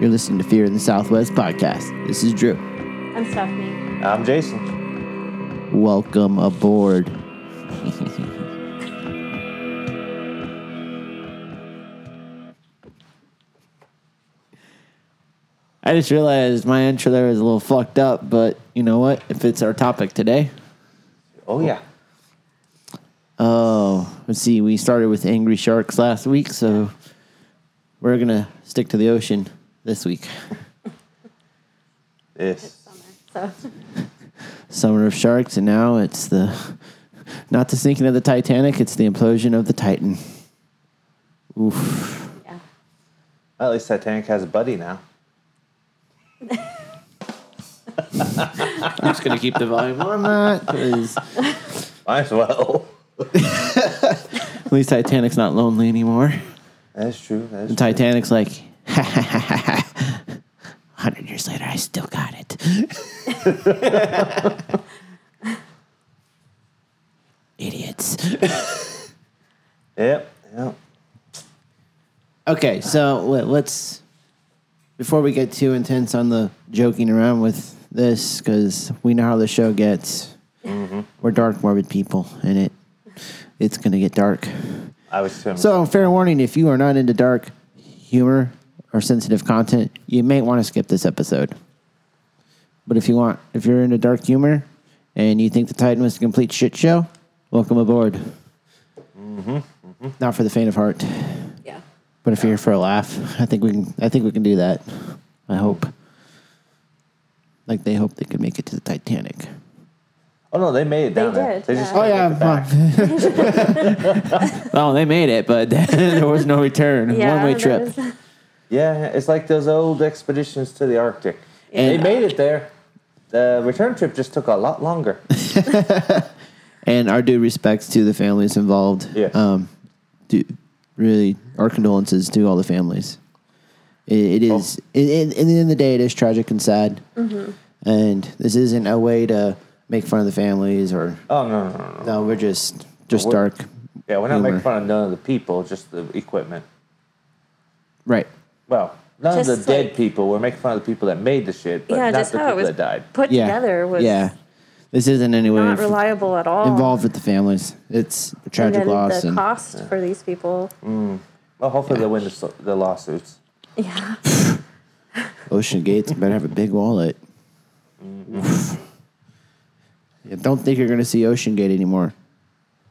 You're listening to Fear in the Southwest podcast. This is Drew. I'm Stephanie. I'm Jason. Welcome aboard. I just realized my intro there was a little fucked up, but you know what? If it's our topic today, Oh yeah. oh, let's see. We started with angry sharks last week, so we're gonna stick to the ocean this week. This. Summer. So Summer of Sharks, and now it's the not the sinking of the Titanic, it's the implosion of the Titan. Oof. yeah. At least Titanic has a buddy now. I'm just gonna keep the volume on that because Might as well. at least Titanic's not lonely anymore. That's true. That's The true. Titanic's like, hundred years later, I still got it. Idiots. Yep. Yep. Okay, so let- let's before we get too intense on the joking around with this, because we know how the show gets. Mm-hmm. We're dark, morbid people, and it it's gonna get dark. I was. So, fair warning: if you are not into dark humor or sensitive content, you may want to skip this episode. But if you want, if you're into dark humor and you think the Titan was a complete shit show, welcome aboard. Mm-hmm, mm-hmm. Not for the faint of heart. Yeah. But if you're here for a laugh, I think we can. I think we can do that. I hope. Like they hope they can make it to the Titanic. oh no, they made it They there. did, They just yeah. couldn't oh, make it back. oh, they made it, but there was no return. Yeah. One way trip. is- Yeah, it's like those old expeditions to the Arctic. And- they made it there. The return trip just took a lot longer. And our due respects to the families involved. Yeah. Um, do, really, our condolences to all the families. It, it is, in, in, in the end of the day, it is tragic and sad. And this isn't a way to make fun of the families or, Oh no no no no. no, we're just, just We're- dark. Yeah, we're not Humor. making fun of none of the people, just the equipment. Right. Well, none of Just the dead like- people. We're making fun of the people that made the shit, but yeah, not just the how it people was that died. put Yeah. together was yeah. This isn't any way not f- reliable at all. involved with the families. It's a and tragic then loss. the and cost for these people. Mm. Well, hopefully they'll win the, s- the lawsuits. Yeah. Ocean Gates better have a big wallet. Mm-hmm. Yeah, don't think you're going to see Ocean Gate anymore.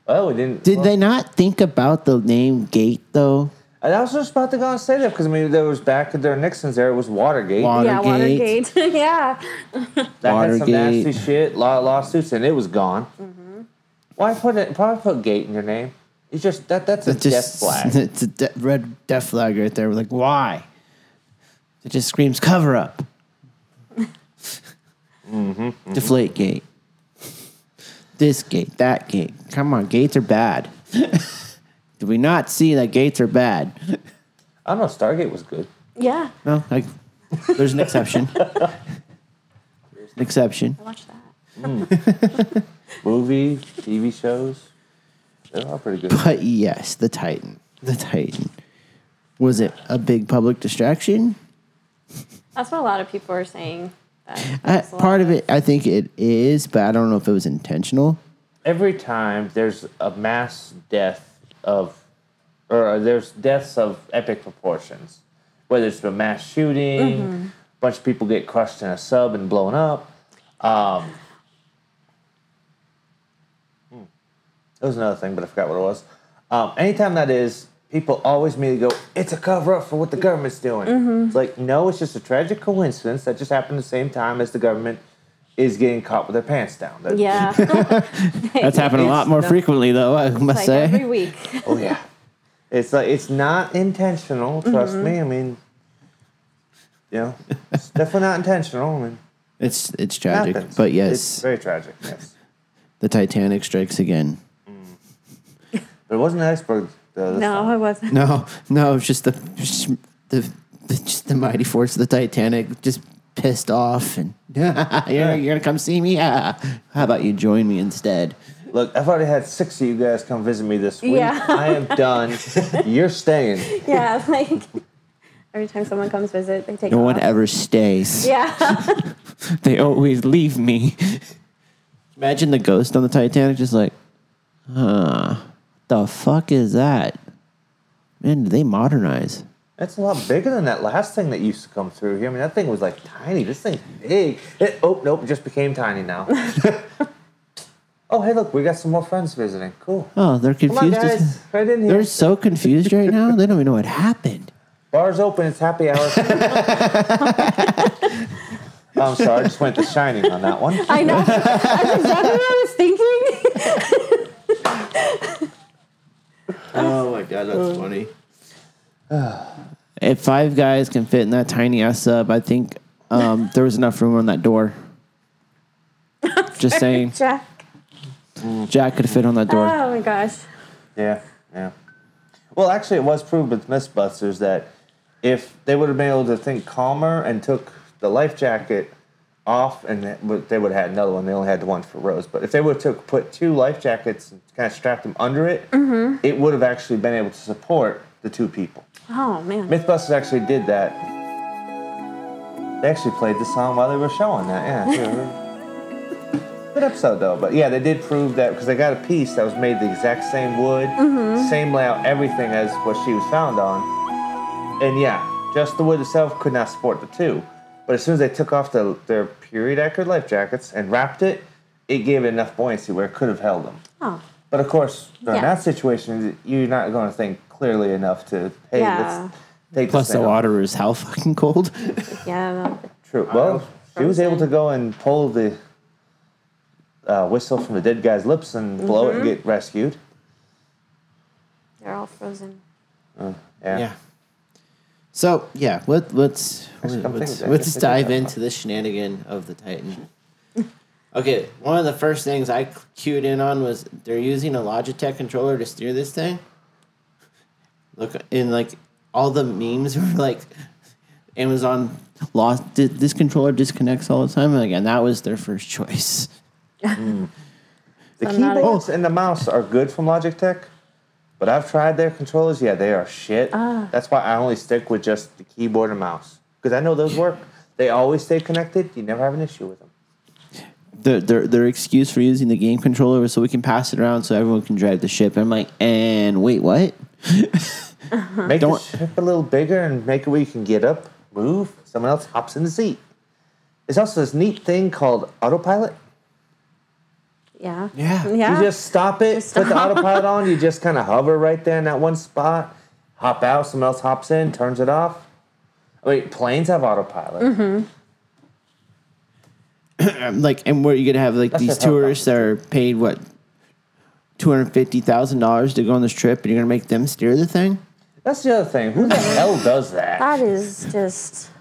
Oh, we didn't. Did well, they not think about the name Gate though? And I was just about to go and say that because I mean, there was back during Nixon's era, it was Watergate. Water- Yeah, Watergate. Watergate. yeah. that had some Watergate. nasty shit, law lawsuits, and it was gone. Why put it? Probably put Gate in your name. It's just that that's a That's death flag. It's a de- red death flag right there. We're like, why? It just screams cover up. Mm-hmm, Deflate Gate. This gate, that gate. Come on, gates are bad. Did we not see that gates are bad? I don't know. Stargate was good. Yeah. No, like, there's an exception. There's an exception. I watched that. Movies, TV shows, they're all pretty good. But yes, the Titan. The Titan. Was it a big public distraction? That's what a lot of people are saying. That Uh, there's part of it, I think it is, but I don't know if it was intentional. Every time there's a mass death of, or there's deaths of epic proportions, whether it's a mass shooting, a bunch of people get crushed in a sub and blown up. Um, hmm. There was another thing, but I forgot what it was. Um, anytime that is, people always immediately go, "It's a cover up for what the government's doing." It's like, no, it's just a tragic coincidence that just happened at the same time as the government is getting caught with their pants down. That- Yeah. That's happened a lot more no. frequently, though. I must like say. every week. Oh yeah. It's like it's not intentional. Trust me. Mm-hmm. I mean, you know, it's definitely not intentional. I mean, It's it's it tragic, happens. but it's yes, very tragic. Yes, the Titanic strikes again. Mm. but it wasn't an iceberg. This No, time. I wasn't. No, no, it's just the just the, the just the mighty force of the Titanic, just pissed off, and you're, you're gonna come see me. Yeah. How about you join me instead? Look, I've already had six of you guys come visit me this week. Yeah. I am done. You're staying. Yeah, like Every time someone comes visit, they take No it one off. ever stays. Yeah. They always leave me. Imagine the ghost on the Titanic just like, huh, the fuck is that? Man, did they modernize? It's a lot bigger than that last thing that used to come through here. I mean, that thing was like tiny. This thing's big. It, oh, nope, it just became tiny now. oh, hey, look, we got some more friends visiting. Cool. Oh, they're Come on, confused. guys. Right in here. They're so confused right now. They don't even know what happened. Bar's open. It's happy hour. I'm sorry. I just went to Shining on that one. I know. That's exactly what I was thinking. Oh my god, that's funny. If five guys can fit in that tiny ass sub, I think um, there was enough room on that door. Just saying, Jack. Jack could fit on that door. Oh my gosh. Yeah, yeah. Well, actually, it was proved with Mythbusters that if they would have been able to think calmer and took the life jacket off, and it would- they would have had another one. They only had the one for Rose. But if they would have took put two life jackets and kind of strapped them under it, it would have actually been able to support the two people. Oh man. Mythbusters actually did that. They actually played the song while they were showing that. Yeah. yeah. Good episode though, but yeah, they did prove that because they got a piece that was made the exact same wood, mm-hmm. same layout, everything as what she was found on. And yeah, just the wood itself could not support the two. But as soon as they took off the, their period accurate life jackets and wrapped it, it gave it enough buoyancy where it could have held them. Oh. But of course, in Yeah. that situation, you're not going to think clearly enough to, hey, Yeah. let's take Plus, this the water is how fucking cold. Yeah. True. Well, she was able to go and pull the uh, whistle from the dead guy's lips and blow it and get rescued. They're all frozen. Yeah. Yeah. So yeah, let, let's Actually, come let's, think of it, let's dive into the shenanigan of the Titan. okay, one of the first things I cued in on was they're using a Logitech controller to steer this thing. Look in like all the memes were like Amazon lost th- this controller disconnects all the time and again that was their first choice. The I'm keyboards and the mouse are good from Logitech, but I've tried their controllers. Yeah, they are shit. Ah. That's why I only stick with just the keyboard and mouse because I know those work. They always stay connected. You never have an issue with them. Their, their their excuse for using the game controller was so we can pass it around so everyone can drive the ship. And I'm like, and wait, what? Make Don't- the ship a little bigger and make it where you can get up, move. Someone else hops in the seat. There's also this neat thing called autopilot. Yeah. Yeah. Yeah. You just stop it, Just put the stop. autopilot on, you just kind of hover right there in that one spot, hop out, someone else hops in, turns it off. I mean, planes have autopilot. Mm-hmm. Like, and where you gonna have like That's these just how tourists that are paid what two hundred fifty thousand dollars to go on this trip, and you're gonna make them steer the thing? That's the other thing. Who the hell does that? That is just.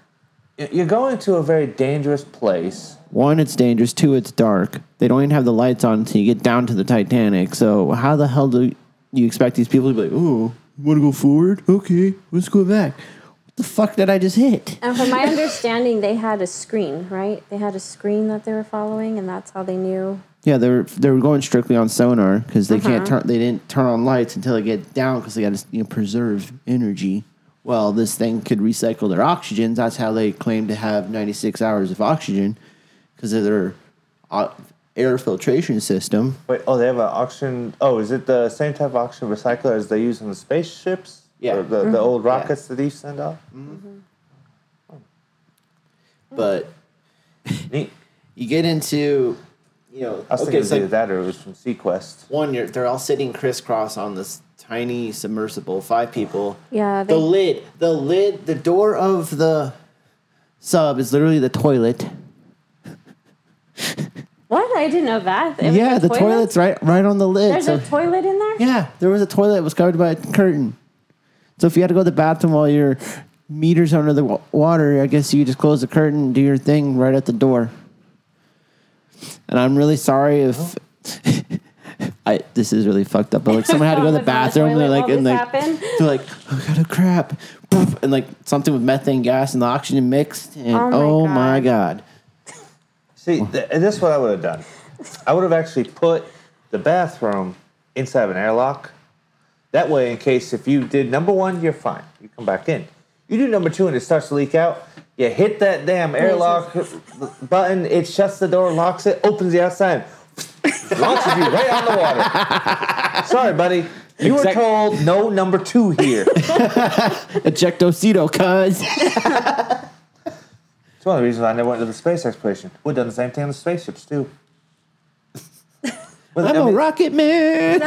You're going to a very dangerous place. One, it's dangerous. Two, it's dark. They don't even have the lights on until you get down to the Titanic. So how the hell do you expect these people to be like, oh, want to go forward? Okay, let's go back. What the fuck did I just hit? And from my understanding, they had a screen, right? They had a screen that they were following, and that's how they knew. Yeah, they were they were going strictly on sonar because they can't mm-hmm. turn. They didn't turn on lights until they get down because they got to you know, preserve energy. Well, this thing could recycle their oxygen. That's how they claim to have ninety six hours of oxygen because of their uh, air filtration system. Wait, oh, they have an oxygen. Oh, is it the same type of oxygen recycler as they use in the spaceships? Yeah. Or the, the mm-hmm. old rockets that they used to send off? Mm-hmm. But Neat. you get into, you know, I was okay, thinking it's either like that or it was from seaQuest. one, you're, they're all sitting crisscross on this tiny submersible, five people. Yeah, The lid, the lid, the door of the sub is literally the toilet. what? I didn't know that. It yeah, the toilet? toilet's right right on the lid. There's so- a toilet in there. yeah, there was a toilet that was covered by a curtain. So if you had to go to the bathroom while your meters under the water, I guess you just close the curtain and do your thing right at the door. And I'm really sorry if I this is really fucked up. But like someone had to go to the bathroom and they're like while and like happened? they're like, oh god, oh crap. And like something with methane gas and the oxygen mixed and Oh my oh my God. god. See, th- this is what I would have done. I would have actually put the bathroom inside of an airlock. That way, in case if you did number one, you're fine. You come back in. You do number two and it starts to leak out. You hit that damn airlock button. It shuts the door, locks it, opens the outside, launches you right on the water. Sorry, buddy. You Exact- were told no number two here. Ejecto Seato, cuz. It's one of the reasons I never went to the space exploration. We've done the same thing on the spaceships too. Well, I'm a mean, rocket man.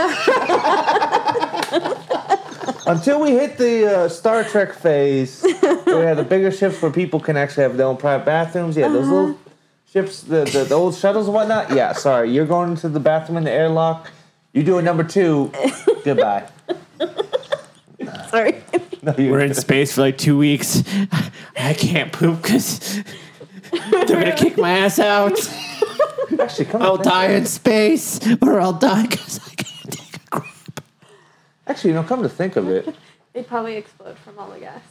Until we hit the uh, Star Trek phase, where we have the bigger ships where people can actually have their own private bathrooms. Yeah, those little ships, the, the, the old shuttles and whatnot. Yeah, sorry, you're going to the bathroom in the airlock. You do a number two. Goodbye. Sorry. No, you, We're in space for like two weeks. I can't poop because they're gonna kick my ass out. actually come. I'll die in space, or I'll die because I can't take a crap. Actually, you know, come to think of it. They probably explode from all the gas.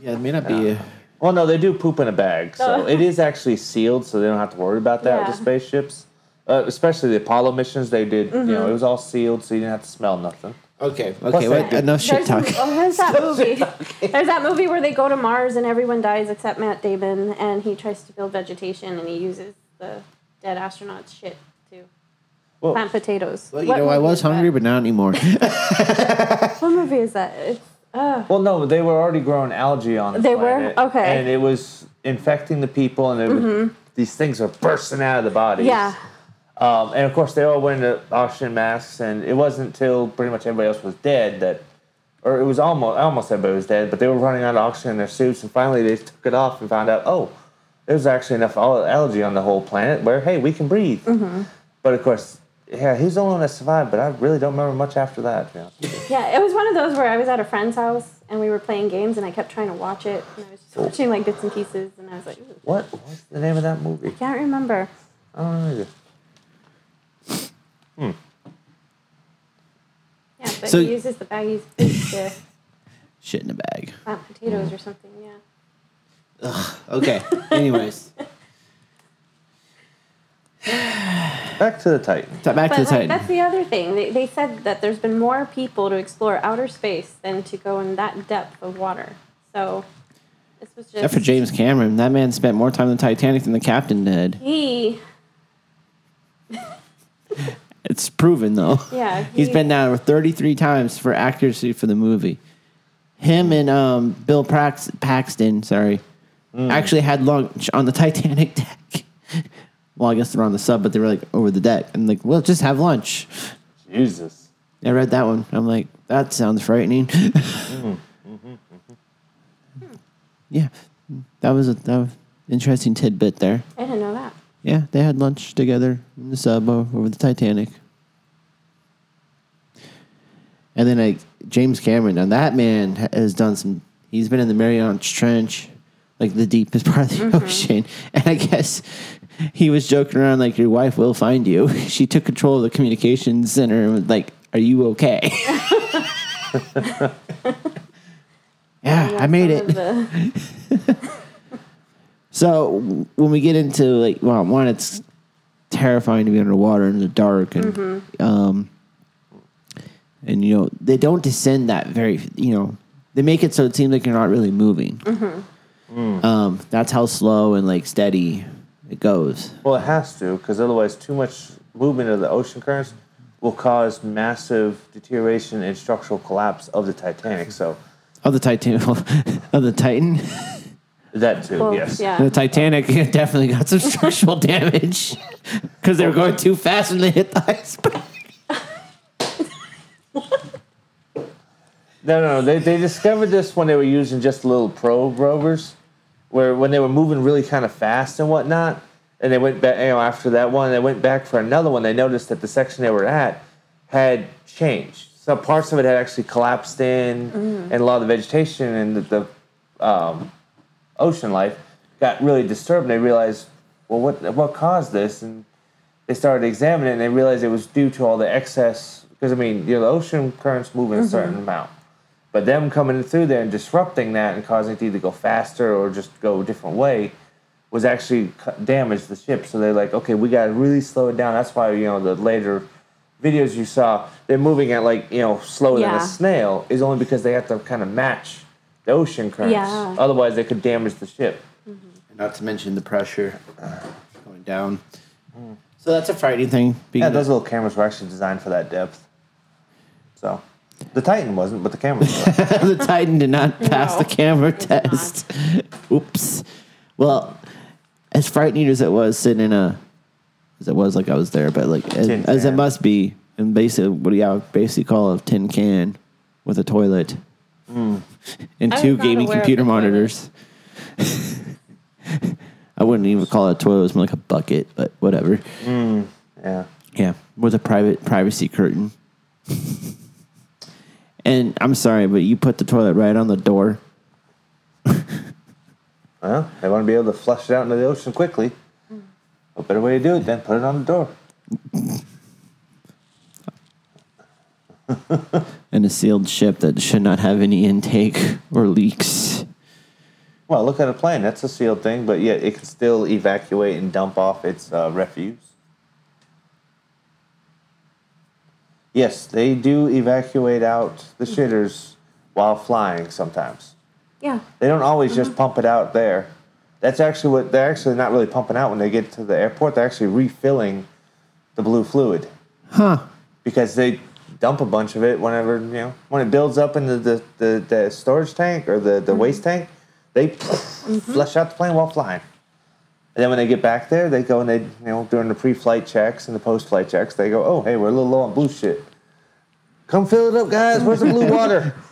Yeah, it may not be. A, Well, no, they do poop in a bag, so Oh. it is actually sealed, so they don't have to worry about that with Yeah. the spaceships. Uh, especially the Apollo missions, they did. You know, it was all sealed, so you didn't have to smell nothing. okay, okay, they wait, do- enough shit There's, talk. oh, there's that movie. There's that movie where they go to Mars and everyone dies except Matt Damon, and he tries to build vegetation and he uses the dead astronauts' shit to Well, plant potatoes. Well, you What know, I movie was is that? hungry, but not anymore. What movie is that? It's, uh, well, no, they were already growing algae on the They were? planet, Okay. and it was infecting the people, and it was, these things are bursting out of the bodies. yeah. Um, and of course, they all went the oxygen masks, and it wasn't until pretty much everybody else was dead that, or it was almost almost everybody was dead, but they were running out of oxygen in their suits, and finally they took it off and found out, oh, there's actually enough al- algae on the whole planet where hey, we can breathe. But of course, yeah, he's the only one that survived. But I really don't remember much after that. to be honest with you. Yeah, it was one of those where I was at a friend's house and we were playing games and I kept trying to watch it and I was just oh. watching like bits and pieces and I was like, Ooh, What? What's the name of that movie? I can't remember. I don't know either. Hmm. Yeah, but So- he uses the baggies to shit in a bag. plant potatoes or something. Yeah. Ugh, Okay. Anyways, Back to the Titan. back But to the like, Titan. that's the other thing. They, they said that there's been more people to explore outer space than to go in that depth of water. So this was just Except for James Cameron, that man spent more time on the Titanic than the captain did. he. It's proven though. Yeah, He's he- been down 33 times for accuracy for the movie. Him and um, Bill Prax- Paxton, sorry, actually had lunch on the Titanic deck. well, I guess they're on the sub, but they were like over the deck. And like, well, just have lunch. Jesus. I read that one. I'm like, that sounds frightening. yeah, that was a that was interesting tidbit there. I didn't know that. Yeah, they had lunch together in the sub o- over the Titanic. And then like James Cameron, now that man has done some. He's been in the Mariana Trench, like the deepest part of the mm-hmm. ocean, and I guess he was joking around like your wife will find you. She took control of the communications center and was like, "Are you okay?" yeah, I made it. the- So when we get into like, well, one, it's terrifying to be underwater in the dark, and um, and you know they don't descend that very, you know, they make it so it seems like you're not really moving. Um, that's how slow and like steady it goes. Well, it has to, because otherwise, too much movement of the ocean currents will cause massive deterioration and structural collapse of the Titanic. So Of the Titan, of the Titan, that too, well, yes. Yeah. the Titanic definitely got some structural damage because they were going too fast when they hit the iceberg. No, no, no. They, they discovered this when they were using just little probe rovers, where when they were moving really kind of fast and whatnot, and they went back, you know, after that one, they went back for another one. They noticed that the section they were at had changed. So parts of it had actually collapsed in, and a lot of the vegetation and the, the um, ocean life got really disturbed. And they realized, well, what what caused this? And they started examining it, and they realized it was due to all the excess. Because I mean, you know, the ocean currents move in a certain amount, but them coming through there and disrupting that and causing it to either go faster or just go a different way was actually cu- damaged the ship. So they're like, okay, we got to really slow it down. That's why you know the later videos you saw, they're moving at like you know slower than a snail, is only because they have to kind of match the ocean currents. Yeah. Otherwise, they could damage the ship. Mm-hmm. Not to mention the pressure uh, going down. So that's a frightening thing. being Yeah, those little cameras were actually designed for that depth. So, the Titan wasn't, but the camera. were. the Titan did not pass No, the camera it did not. test. Oops. Well, as frightening as it was sitting in a, as it was like I was there, but like as, Tin as it can. must be, and basically what do you basically call a tin can with a toilet hmm. and I two not gaming aware of computer the toilet. monitors. I wouldn't even call it a toilet; it was more like a bucket, but whatever. Hmm. yeah. Yeah, with a private privacy curtain. And I'm sorry, but you put the toilet right on the door. Well, they want to be able to flush it out into the ocean quickly. What better way to do it than put it on the door? in a sealed ship that should not have any intake or leaks. Well, look at a plane. That's a sealed thing, but yet it can still evacuate and dump off its uh, refuse. Yes, they do evacuate out the mm-hmm. shitters while flying sometimes. Yeah. They don't always just mm-hmm. pump it out there. That's actually what they're actually not really pumping out when they get to the airport. They're actually refilling the blue fluid Huh. because they dump a bunch of it whenever you know when it builds up into the, the, the storage tank or the, the mm-hmm. waste tank. They flush out the plane while flying. And then when they get back there, they go and they, you know, during the pre-flight checks and the post-flight checks, they go, "Oh, hey, we're a little low on blue shit. Come fill it up, guys. Where's the blue water?"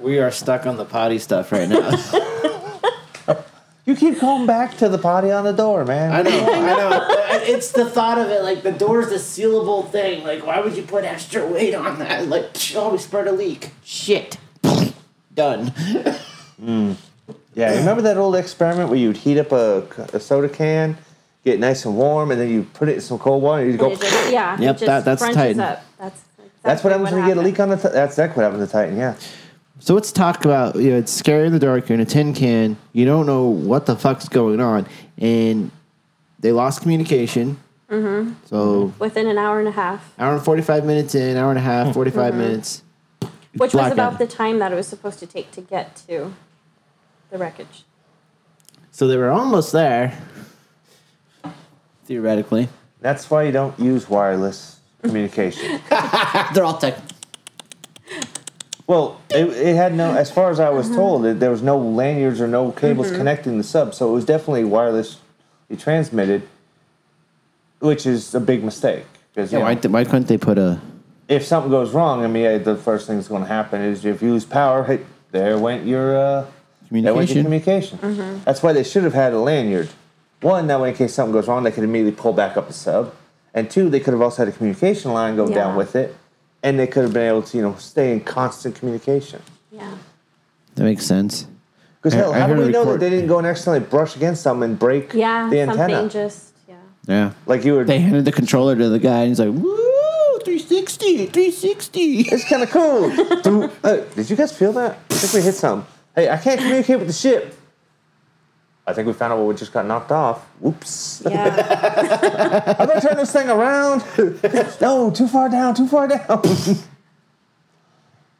We are stuck on the potty stuff right now. You keep going back to the potty on the door, man. I know, I know. It's the thought of it. Like the door's a sealable thing. Like why would you put extra weight on that? Like oh, we spurred a leak. Shit. Done. Hmm. Yeah, remember that old experiment where you'd heat up a, a soda can, get it nice and warm, and then you put it in some cold water, and you go. And it just, yeah. it Yep, just that- that's crunches Titan. Up. That's exactly That's what happens when you get a leak on the. T- that's exactly what happened to Titan. Yeah. So let's talk about you know it's scary in the dark. You're in a tin can. You don't know what the fuck's going on, and they lost communication. Mm-hmm. So Within an hour and a half, hour and forty five minutes in, hour and a half, forty minutes. which was Blackout. about the time that it was supposed to take to get to the wreckage. So they were almost there, theoretically. That's why you don't use wireless communication. They're all tech. Well, it, it had no, as far as I was told, it, there was no lanyards or no cables connecting the sub, so it was definitely wirelessly transmitted, which is a big mistake. Because Yeah, why, why couldn't they put a? if something goes wrong, I mean, yeah, the first thing that's going to happen is if you lose power, hey, there went your uh, there went your Communication? communication. Mm-hmm. That's why they should have had a lanyard. One, that way in case something goes wrong, they could immediately pull back up the sub, and two, they could have also had a communication line go down with it, and they could have been able to, you know, stay in constant communication. Yeah. That makes sense. Because I- hell, I how do heard a we know that report- they didn't go and accidentally brush against something and break Yeah. the antenna? Something just yeah. Yeah. like you were. They handed the controller to the guy, and he's like, "Woo, 360, 360." It's kind of cool. Dude, hey, did you guys feel that? I think we hit something. Hey, I can't communicate with the ship. I think we found out what we just got knocked off. Whoops. Yeah. I'm gonna turn this thing around. no, too far down, too far down.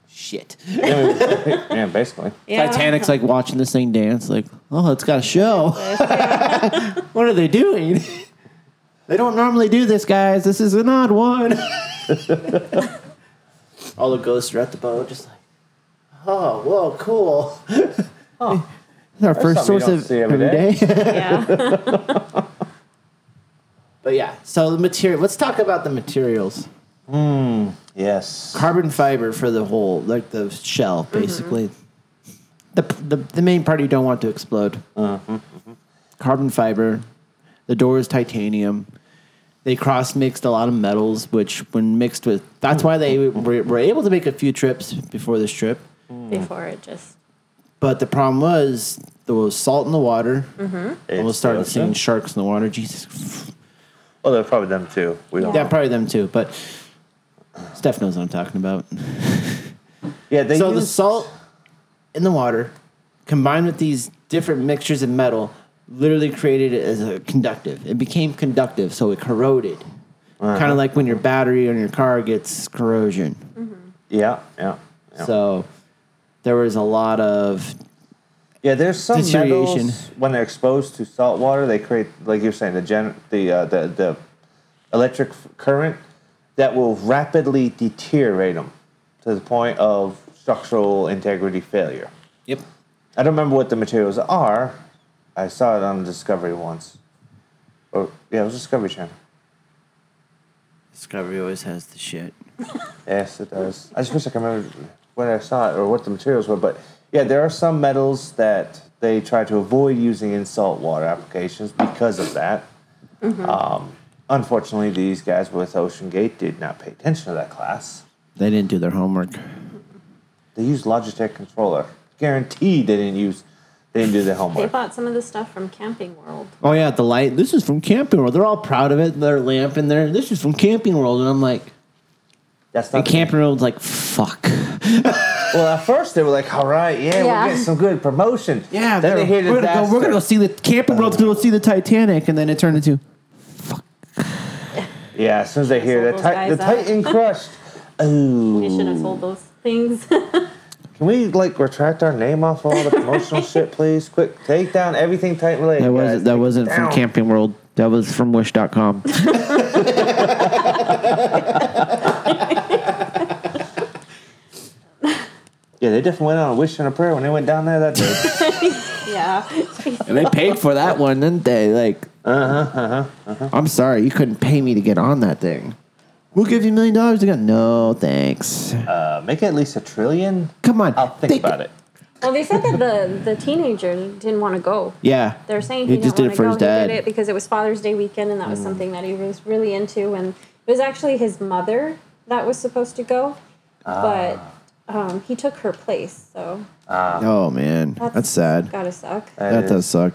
Shit. yeah, basically. yeah. Titanic's like watching this thing dance, like, oh, it's got a show. what are they doing? they don't normally do this, guys. This is an odd one. All the ghosts are at the boat, just like, oh, whoa, cool. It's our first source of see every every day. Yeah. but yeah, so the material. Let's talk about the materials. Mm, yes. Carbon fiber for the whole, like the shell, mm-hmm. basically. The, the the main part you don't want to explode. Uh-huh, mm-hmm. Carbon fiber. The door is titanium. They cross mixed a lot of metals, which when mixed with, that's mm. why they were, were able to make a few trips before this trip. Mm. Before it just But the problem was there was salt in the water. Mm-hmm. It's Almost started the seeing sharks in the water. Jesus. Oh, they're probably them too. We don't. Yeah, probably them too. But Steph knows what I'm talking about. Yeah, they so the salt in the water combined with these different mixtures of metal literally created it as a conductive. It became conductive, so it corroded. Uh-huh. Kind of like when your battery on your car gets corrosion. Mm-hmm. Yeah, yeah. yeah. So there was a lot of Yeah, there's some Deterioration. metals when they're exposed to salt water, they create, like you're saying, the gen, the uh, the the electric current that will rapidly deteriorate them to the point of structural integrity failure. yep. I don't remember what the materials are. I saw it on Discovery once. Or yeah, it was Discovery Channel. Discovery always has the shit. Yes, it does. I just wish I could remember when I saw it or what the materials were. But yeah, there are some metals that they try to avoid using in saltwater applications because of that. Um, unfortunately, these guys with Ocean Gate did not pay attention to that class. They didn't do their homework. They used Logitech controller. Guaranteed they didn't use. They didn't do their They homework. bought some of the stuff from Camping World. Oh yeah, the light. This is from Camping World. They're all proud of it. Their lamp in there. This is from Camping World, and I'm like, That's not and not. Camping World's like, fuck. well, at first they were like, "All right, yeah, Yeah. we're getting some good promotion." Yeah, Then they hear we're gonna go. We're gonna go see the Camping World's gonna go see the Titanic, and then it turned into fuck. Yeah, as soon as they hear Sold that those ti- the guys out. Titan crushed. Oh, They should have sold those things. Can we like retract our name off all the promotional shit, please? Quick, take down everything Titan related. that wasn't that Take wasn't from down. Camping World. That was from Wish.com. Yeah, they definitely went on a wish and a prayer when they went down there that day. yeah. and they paid for that one, didn't they? Like, uh huh, uh huh, uh huh. I'm sorry, you couldn't pay me to get on that thing. We'll give you a million dollars to go. No, thanks. uh, make it at least a trillion. Come on, I'll think about it. Well, they said that the, the teenager didn't want to go. Yeah, They're saying he he, just didn't did it for want his to go. He dad. did it because it was Father's Day weekend, and that was something that he was really into. And it was actually his mother that was supposed to go, but um, he took her place. So Oh man, that's, sad. Gotta suck. That does suck.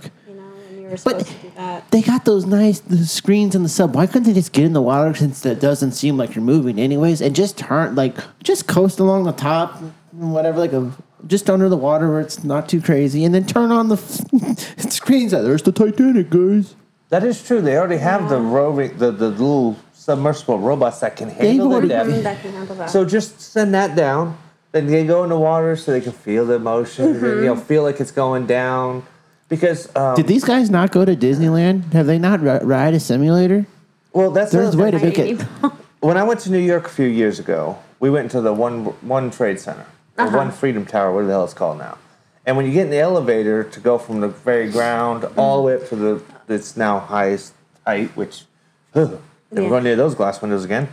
You know, when you were supposed to do that. They got those nice the screens in the sub. Why couldn't they just get in the water since that doesn't seem like you're moving anyways, and just turn like just coast along the top, whatever, like a just under the water where it's not too crazy, and then turn on the screens. That there's the Titanic, guys. That is true. They already have the roving, the, the little submersible robots that can handle their depth. Mm, that can handle that. So just send that down. Then they go in the water so they can feel the motion. and, you know, feel like it's going down. Because um, Did these guys not go to Disneyland? Have they not ri- ride a simulator? well, that's There's a way to make it. When I went to New York a few years ago, we went into the one one Trade Center, or Uh-huh. One Freedom Tower, whatever the hell it's called now. And when you get in the elevator to go from the very ground all the way up to the its now highest height, which never Yeah. go near those glass windows again.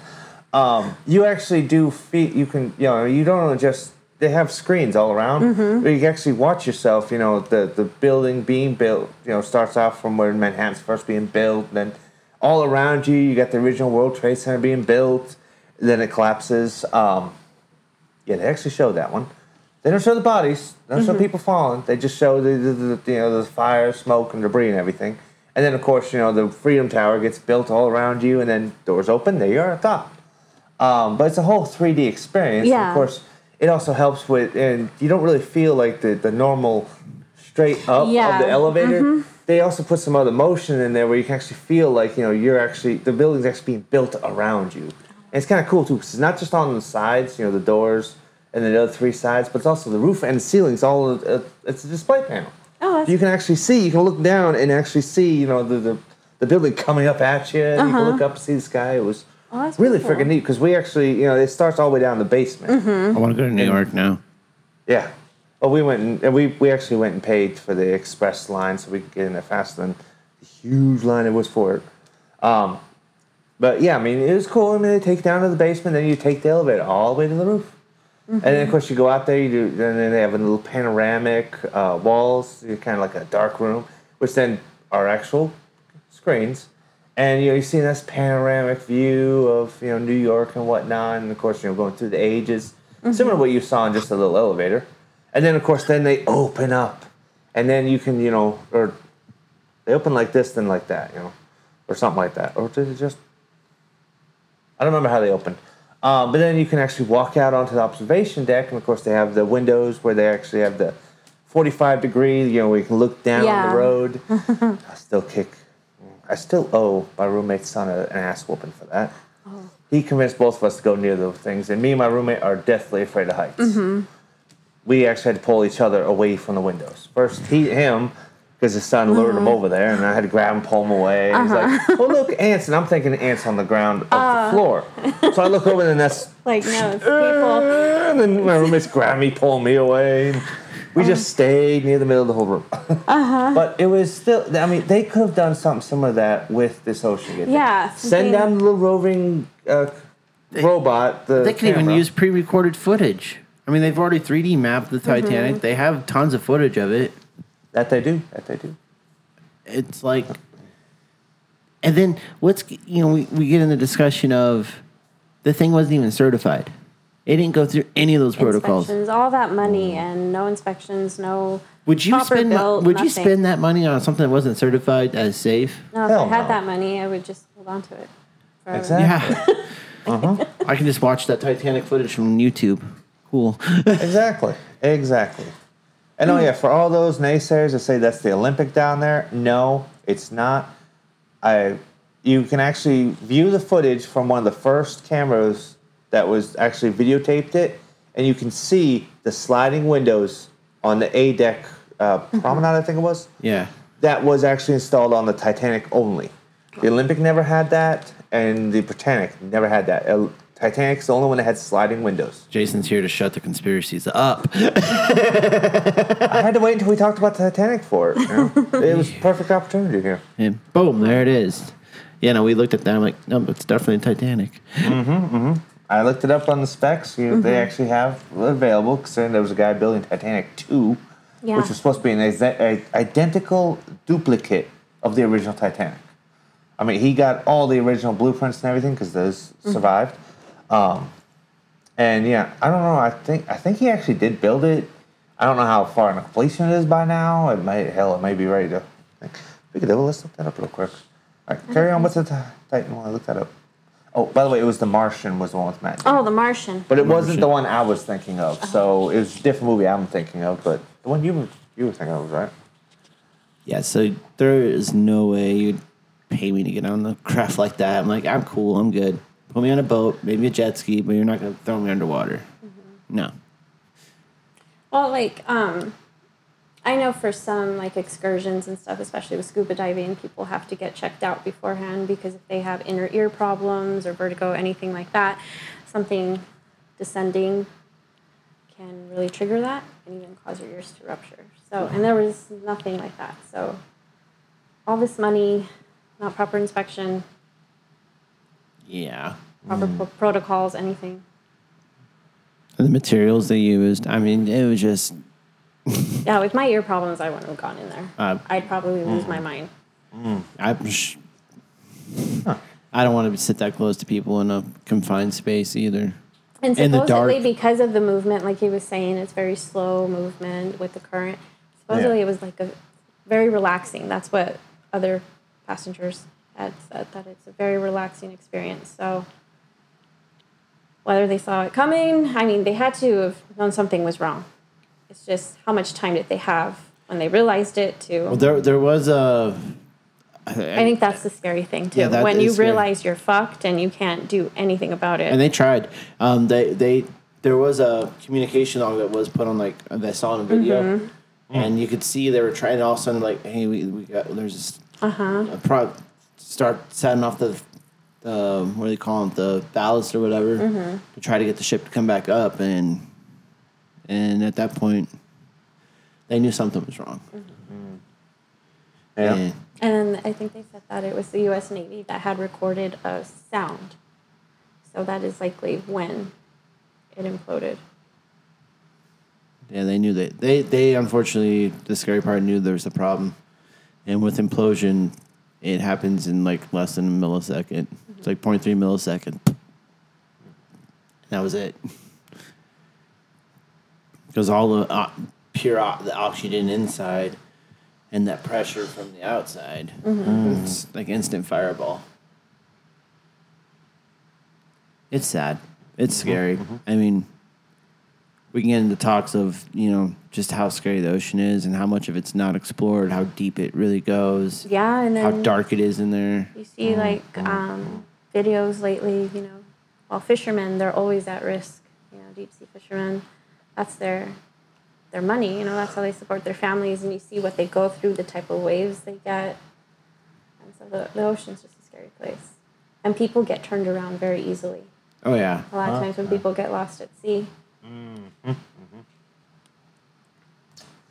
Um, you actually do feet. You can you know you don't just they have screens all around Mm-hmm. where you can actually watch yourself. You know the the building being built. You know starts off from where Manhattan's first being built, then all around you you got the original World Trade Center being built. Then it collapses. Um, yeah, they actually showed that one. They don't show the bodies. They don't show people falling. They just show the, the, the you know the fire, smoke, and debris and everything. And then of course you know the Freedom Tower gets built all around you, and then doors open. There you are at top. Um, but it's a whole 3D experience. And Yeah. of course, it also helps with, and you don't really feel like the, the normal straight up Yeah. of the elevator. They also put some other motion in there where you can actually feel like you know you're actually the building's actually being built around you. And it's kind of cool too because it's not just on the sides, you know, the doors and the other three sides, but it's also the roof and the ceilings. All uh, it's a display panel. Oh, that's you can actually see. You can look down and actually see, you know, the the, the building coming up at you. and You can look up and see the sky. It was Oh, that's really pretty freaking neat because we actually, you know, it starts all the way down the basement. I want to go to New York now. Yeah. Well, we went and, and we, we actually went and paid for the express line so we could get in there faster than the huge line it was for it. Um, but yeah, I mean, it was cool. I mean, they take you down to the basement, then you take the elevator all the way to the roof. And then, of course, you go out there, you do, and then they have a little panoramic uh, walls, kind of like a dark room, which then are actual screens. And you know, you see this panoramic view of you know New York and whatnot, and of course, you know, going through the ages, similar to what you saw in just a little elevator. And then, of course, then they open up, and then you can, you know, or they open like this, then like that, you know, or something like that, or did it just? I don't remember how they opened. Um, but then you can actually walk out onto the observation deck, and of course, they have the windows where they actually have the forty-five degree, you know, where you can look down Yeah. the road. I still kick. I still owe my roommate's son a, an ass whooping for that. Oh. He convinced both of us to go near those things, and me and my roommate are deathly afraid of heights. Mm-hmm. we actually had to pull each other away from the windows. First, he him because his son lured him uh-huh. over there, and I had to grab him, pull him away. And He's like, uh-huh. "Oh look, ants!" And I'm thinking ants on the ground of the uh. floor. So I look over, and that's Like no, it's people. and then my roommates grabbed me, pulling me away. And we just stayed near the middle of the whole room. But it was still, I mean, they could have done something similar to that with this ocean. Gate. Yeah, Send something- down the little roving uh, robot. The They can even camera. use pre-recorded footage. I mean, they've already 3D mapped the Titanic. Mm-hmm. They have tons of footage of it. That they do. That they do. It's like, and then what's you know we, we get in the discussion of the thing wasn't even certified. It didn't go through any of those protocols. Inspections, all that money and no inspections, no. Would you proper spend mo- built, Would you spend that money on something that wasn't certified as safe? No, if Hell I had no. that money, I would just hold on to it. forever. Exactly. Yeah. Uh-huh. I can just watch that Titanic footage from YouTube. Cool. exactly. Exactly. And oh yeah, for all those naysayers that say that's the Olympic down there, no, it's not. I you can actually view the footage from one of the first cameras that was actually videotaped it, and you can see the sliding windows on the A deck uh, promenade. I think it was yeah. that was actually installed on the Titanic only. The Olympic never had that, and the Britannic never had that. Uh, Titanic's the only one that had sliding windows. Jason's here to shut the conspiracies up. I had to wait until we talked about the Titanic for it. You know? it was a perfect opportunity here. And boom, there it is. Yeah, no, we looked at that. I'm like, no, it's definitely Titanic. I looked it up on the specs. You, They actually have available, considering there was a guy building Titanic 2, Yeah. which was supposed to be an exa- identical duplicate of the original Titanic. I mean, he got all the original blueprints and everything because those survived. Um, and yeah, I don't know. I think I think he actually did build it. I don't know how far in completion it is by now. It may hell, it may be ready to. Devil. Let's look that up real quick. All right, carry on. What's the ti- Titan one? I looked that up. Oh, by the way, it was The Martian was the one with Matt. Damon. Oh, The Martian. But it wasn't the one I was thinking of. So it was a different movie I'm thinking of. But the one you were, you were thinking of was right. Yeah, so there is no way you'd pay me to get on the craft like that. I'm like, I'm cool, I'm good. Put me on a boat, maybe a jet ski, but you're not gonna throw me underwater. No. Well, like, um, I know for some like excursions and stuff, especially with scuba diving, people have to get checked out beforehand because if they have inner ear problems or vertigo, anything like that, something descending can really trigger that and even cause your ears to rupture. So, and there was nothing like that. So, all this money, not proper inspection, Yeah. proper mm. pro- protocols, anything. And the materials they used, I mean, it was just Yeah, with my ear problems, I wouldn't have gone in there. Uh, I'd probably lose my mind. I sh- I don't want to sit that close to people in a confined space either. And in the supposedly, dark. because of the movement, like he was saying, it's very slow movement with the current. Supposedly, Yeah. it was like a very relaxing. That's what other passengers had said that it's a very relaxing experience. So, whether they saw it coming, I mean, they had to have known something was wrong. It's just how much time did they have when they realized it to. Well, there there was a. I think that's the scary thing too. Yeah, when you scary. realize you're fucked and you can't do anything about it. and they tried. Um, they they there was a communication log that was put on like I saw in a video, Mm-hmm. and you could see they were trying to all of a sudden like, hey, we, we got there's this uh-huh. a pro start setting off the the what do they call it the ballast or whatever Mm-hmm. to try to get the ship to come back up and and at that point they knew something was wrong. Mm-hmm. Yeah. And And I think they said that it was the U.S. Navy that had recorded a sound. So that is likely when it imploded. Yeah, they knew that. They they unfortunately the scary part knew there was a problem, and with implosion, it happens in like less than a millisecond. It's like 0.3 millisecond. That was it. Because all the uh, pure o- the oxygen inside, and that pressure from the outside, it's like instant fireball. It's sad. It's scary. I mean, we can get into talks of you know just how scary the ocean is and how much of it's not explored, how deep it really goes, Yeah, and how dark it is in there. you see like um, videos lately, you know, well, fishermen, they're always at risk. You know, deep sea fishermen, that's their their money. You know, that's how they support their families, and you see what they go through, the type of waves they get, and so the the ocean's just a scary place, and people get turned around very easily. Oh yeah. A lot of times when people get lost at sea, mm-hmm. Mm-hmm.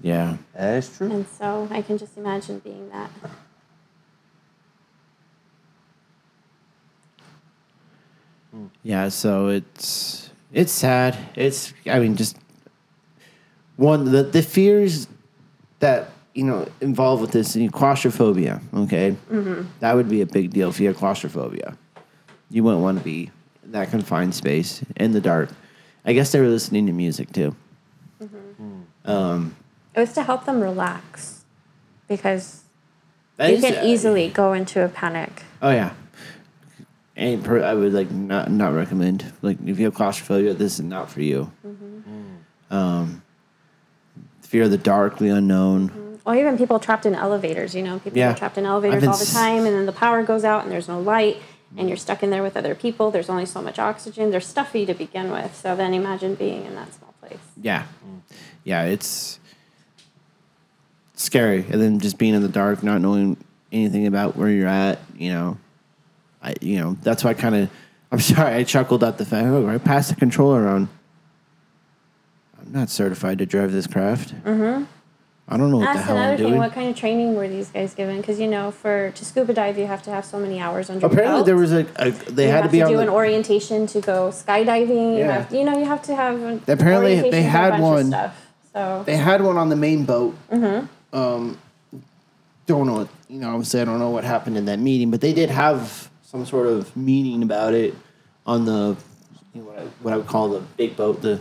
Yeah. That is true. and so I can just imagine being that. Hmm. Yeah, so it's it's sad. It's I mean just one the the fears that you know involved with this claustrophobia. Okay, mm-hmm. that would be a big deal if you had claustrophobia. You wouldn't want to be in that confined space in the dark. I guess they were listening to music too. Um, It was to help them relax, because you is- can easily go into a panic. Oh yeah. And per, I would like not not recommend like if you have claustrophobia, this is not for you. Um, fear of the dark, the unknown. Mm-hmm. Or even people trapped in elevators, you know, people Yeah. are trapped in elevators all the time and then the power goes out and there's no light and you're mm. stuck in there with other people. There's only so much oxygen. They're stuffy to begin with. So then imagine being in that small place. Yeah, mm. yeah, it's scary, and then just being in the dark, not knowing anything about where you're at. You know, I you know that's why I kind of. I'm sorry, I chuckled at the fact. Oh, I passed the controller on. Not certified to drive this craft. Mm-hmm. I don't know what the That's hell another I'm thing. doing. What kind of training were these guys given? Because you know, for to scuba dive, you have to have so many hours under. your Apparently, belt. there was a, a they you had to be on do the, an orientation to go skydiving. You, Yeah. have, you know, you have to have. Apparently, they orientation for a had one- Stuff. So They had one on the main boat. Mm-hmm. Um, don't know. What, you know, obviously, I don't know what happened in that meeting, but they did have some sort of meeting about it on the you know, what, I, what I would call the big boat, the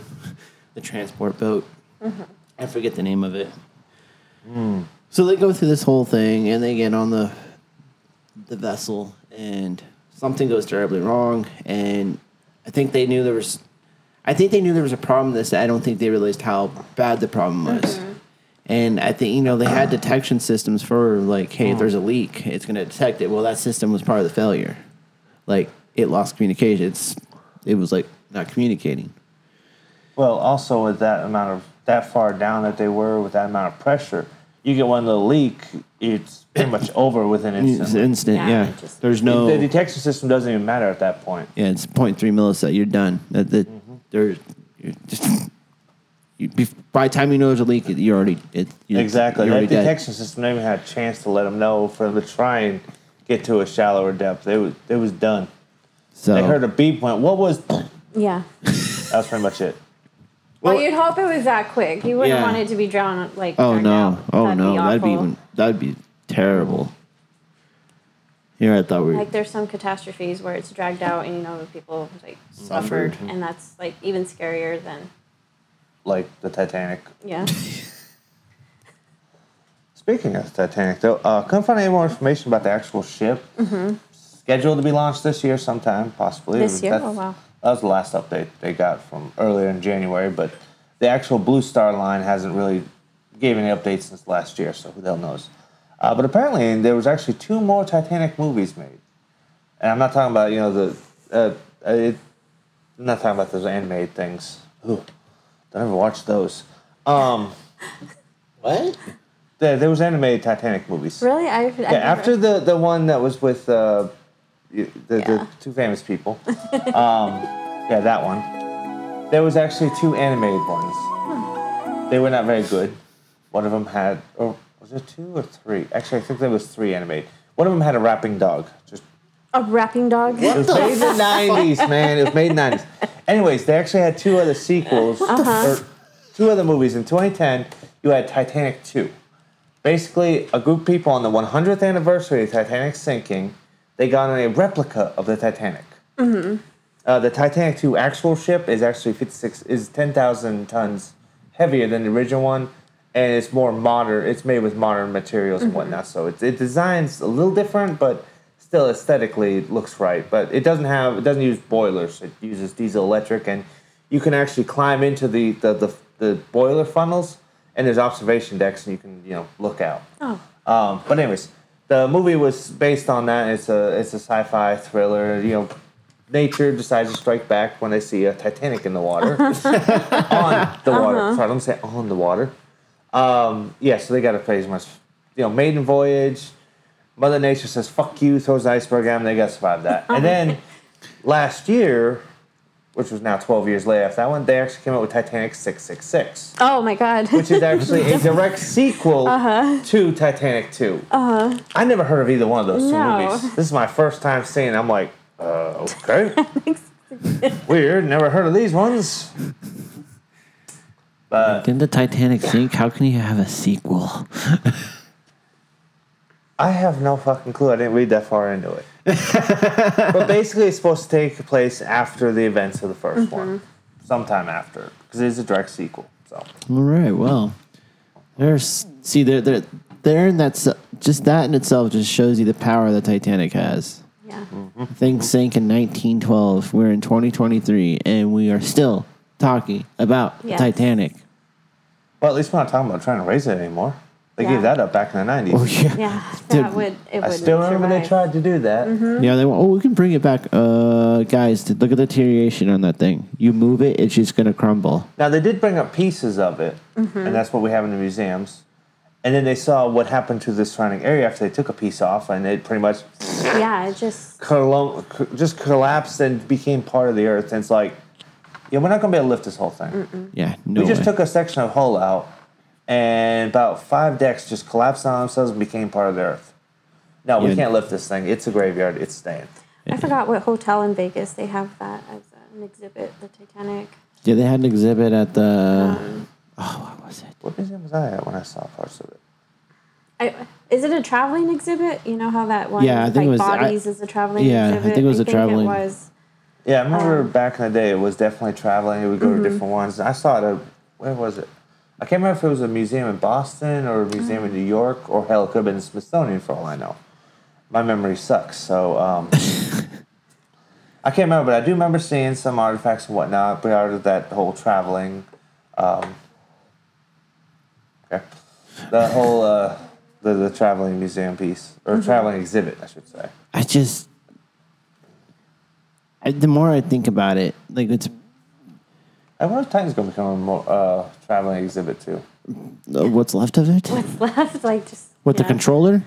the transport boat. Mm-hmm. I forget the name of it. Mm. So they go through this whole thing, and they get on the the vessel, and something goes terribly wrong. And I think they knew there was, I think they knew there was a problem. With this I don't think they realized how bad the problem was. Mm-hmm. And I think you know they had detection systems for like, hey, if mm. there's a leak, it's going to detect it. Well, that system was part of the failure. Like it lost communication. It's it was like not communicating. Well, also with that amount of that far down that they were with that amount of pressure, you get one little leak, it's pretty much over within It's instant. instant. Yeah, Yeah. it just- there's no. The detection system doesn't even matter at that point. Yeah, it's 0.3 millisecond. You're done. That, that Mm-hmm. there's you're just you, bef- by the time you know there's a leak, you're already it, you're, Exactly. You're That already dead. detection system never even had a chance to let them know for them to try and get to a shallower depth. It was it was done. So They heard a beep, went, "What was?" That yeah. was pretty much it. Well, Well- you'd hope it was that quick. You wouldn't Yeah. want it to be drowned like. oh no, out. oh That'd no, that'd be even that'd be terrible. Here I thought we Like there's some catastrophes where it's dragged out and you know people like suffered, and that's like even scarier than Like the Titanic. yeah. Speaking of Titanic, though, uh, couldn't find any more information about the actual ship. Scheduled to be launched this year, sometime possibly. This year? That's- Oh, wow. That was the last update they got from earlier in January, but the actual Blue Star line hasn't really gave any updates since last year, so who the hell knows? Uh, but apparently, there was actually two more Titanic movies made, and I'm not talking about you know the. Uh, it, I'm not talking about those animated things. Ooh, don't ever watch those. Um, what? there, there was animated Titanic movies. Really, I've, I've Yeah, never- after the the one that was with uh, y- the, Yeah. the two famous people. um, yeah, that one. There was actually two animated ones. They were not very good. One of them had, or was it two or three? Actually, I think there was three animated. One of them had a rapping dog. Just a rapping dog. it was made in the nineties, man. It was made in the nineties. Anyways, they actually had two other sequels, or two other movies. In 2010, you had Titanic 2. Basically, a group of people on the 100th anniversary of Titanic sinking, they got on a replica of the Titanic. Uh, the Titanic 2 actual ship is actually 56 is 10,000 tons heavier than the original one, and it's more modern. It's made with modern materials and whatnot, so it, it designs a little different, but still aesthetically it looks right. But it doesn't have it doesn't use boilers. It uses diesel electric, and you can actually climb into the the, the, the boiler funnels, and there's observation decks, and you can you know look out. Oh, Um, but anyways, the movie was based on that. It's a it's a sci-fi thriller. You know, nature decides to strike back when they see a Titanic in the water, on the water. Sorry, let me say on the water. Um, yeah, so they got to pretty much, you know, maiden voyage. Mother Nature says "fuck you," throws the iceberg at them. They got to survive that. And then last year, which was now 12 years later after that one, they actually came out with Titanic 666 Oh my god. which is actually a direct sequel to Titanic 2. Uh-huh. I never heard of either one of those two No. movies. This is my first time seeing it. I'm like, uh, okay. Weird. Never heard of these ones. But Didn't the Titanic sink? How can you have a sequel? I have no fucking clue. I didn't read that far into it. But basically, it's supposed to take place after the events of the 1st mm-hmm. one, sometime after, because it is a direct sequel. So All right. Well, there's see they're they're, they're in that just that in itself just shows you the power the Titanic has. yeah. Mm-hmm. The thing sank in 1912. We're in 2023, and we are still talking about Yes. the Titanic. Well, at least we're not talking about trying to raise it anymore. They Yeah. gave that up back in the 90s. Oh yeah. Yeah. Dude, That would it I still remember they tried to do that. Yeah, they want, oh, we can bring it back. Uh, guys, look at the deterioration on that thing. You move it, it's just gonna crumble. Now, they did bring up pieces of it, and that's what we have in the museums. And then they saw what happened to the surrounding area after they took a piece off, and it pretty much Yeah, it just collo- co- just collapsed and became part of the earth. And it's like, yeah, we're not going to be able to lift this whole thing. Yeah, no we just way. took a section of hull out, and about five decks just collapsed on themselves and became part of the earth. No, we Yeah. can't lift this thing. It's a graveyard. It's staying. I forgot what hotel in Vegas they have that as an exhibit, the Titanic. yeah, they had an exhibit at the. Um, oh, what was it? What museum was I at when I saw parts of it? I, is it a traveling exhibit? You know how that one Yeah, I think like it was- I- bodies is a traveling exhibit? yeah, I think it was a traveling- It was. Yeah, I remember Um, back in the day, it was definitely traveling. It would go Mm-hmm. to different ones. I saw it at, where was it? I can't remember if it was a museum in Boston or a museum in New York, or hell, it could have been the Smithsonian for all I know. My memory sucks, so um, I can't remember, but I do remember seeing some artifacts and whatnot part of that whole traveling. Um, okay, the whole uh, the the traveling museum piece or Mm-hmm. traveling exhibit, I should say. I just. I, the more I think about it, like it's I wonder if Titan's going to become a more, uh, traveling exhibit too. uh, what's left of it. What's left? Like just. What the yeah. controller?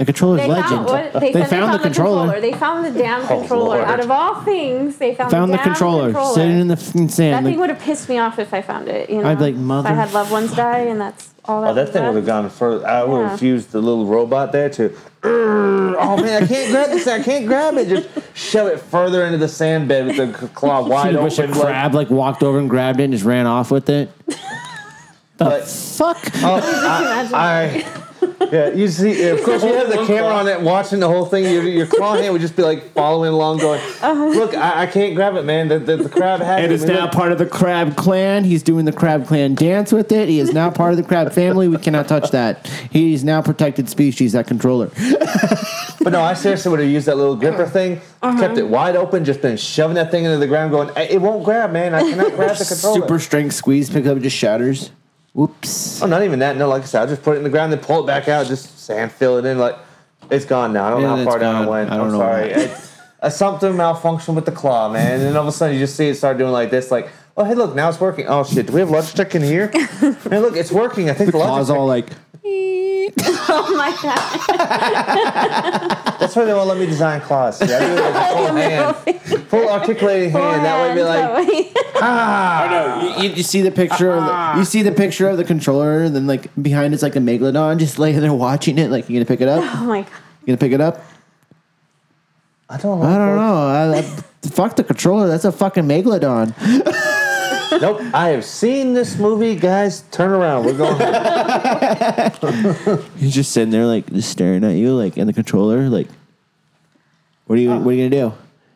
The controller's They legend. found, what, they, They said found they the found controller. They found the damn Oh, controller. Lord. Out of all things, they found, Found the, the controller, controller. sitting in the fucking that sand. thing like- would have pissed me off if I found it. You know, I'd be like, If I had loved ones die, and that's all that. Oh, that thing would have gone further. I would Yeah. have used the little robot there to. Oh man, I can't grab this. I can't grab it. Just shove it further into the sand bed with the claw wide I wish a open. like- crab like walked over and grabbed it and just ran off with it. the Like- fuck? Oh, imagine? I, yeah, you see, of course, you have the camera on it, watching the whole thing. Your, your claw hand would just be like following along, going, Uh-huh. "Look, I, I can't grab it, man. The, the, the crab has It it." is I mean, now look- part of the crab clan. He's doing the crab clan dance with it. He is now part of the crab family. We cannot touch that. He's now protected species. That controller. But no, I seriously would have used that little gripper thing, Uh-huh. kept it wide open, just been shoving that thing into the ground, going, "Eh, "It won't grab, man. I cannot grab the controller." Super strength squeeze picks up just shatters. Whoops. Oh, not even that. No, like I said, I just put it in the ground, then pull it back out, just sand fill it in. Like it's gone now. I don't Yeah, know how far down it went. I don't I'm know sorry. It, uh, something malfunctioned with the claw, man. And then all of a sudden, you just see it start doing like this. Like, oh hey, look, now it's working. Oh shit, do we have Logitech in here? man, look, it's working. I think the, Claws Logitech. all like. Oh my god! That's why they won't let me design claws. See, I do it with a full hand, full articulating hand. That would be like, ah. You, you see the picture of the, you see the picture of the controller, and then like behind it's like a megalodon just laying there watching it. Like you gonna pick it up? oh my god! You gonna pick it up? I don't know. I don't know. I, I, fuck the controller. That's a fucking megalodon. Nope. I have seen this movie, guys. Turn around. We're going. home. He's just sitting there like just staring at you, like in the controller, like. What are you? What are you gonna do,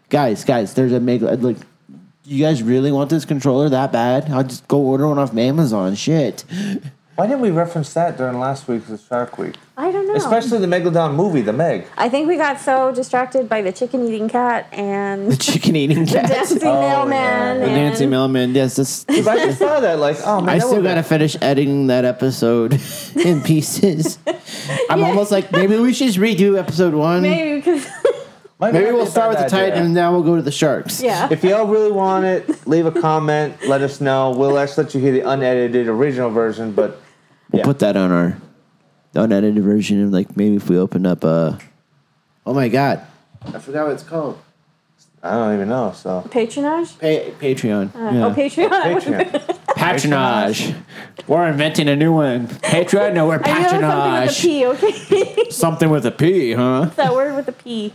guys? Guys, there's a make Like, you guys really want this controller that bad? I'll just go order one off Amazon. Shit. Why didn't we reference that during last week's Shark Week? I don't know. Especially the Megalodon movie, The Meg. I think we got so distracted by the chicken eating cat and The chicken eating cat. dancing oh, mailman. The and Nancy Millman. Yes, this. If I just thought of that, like, oh man, I that still would've gotta been- finish editing that episode in pieces. I'm Yeah. almost like maybe we should just redo episode one. Maybe because Might Maybe we'll a start with bad the idea. Titan and now we'll go to the Sharks. Yeah. If y'all really want it, leave a comment. Let us know. We'll actually let you hear the unedited original version. But We'll Yeah. put that on our unedited version and like maybe if we open up a. Oh my god, I forgot what it's called. I don't even know. So Patronage? Pa- Patreon. Uh, yeah. Oh, Patreon. Patreon. Patronage. We're inventing a new one. Patreon. No, we're I know patronage. something with a P, okay? Something with a P, huh? that word with a P.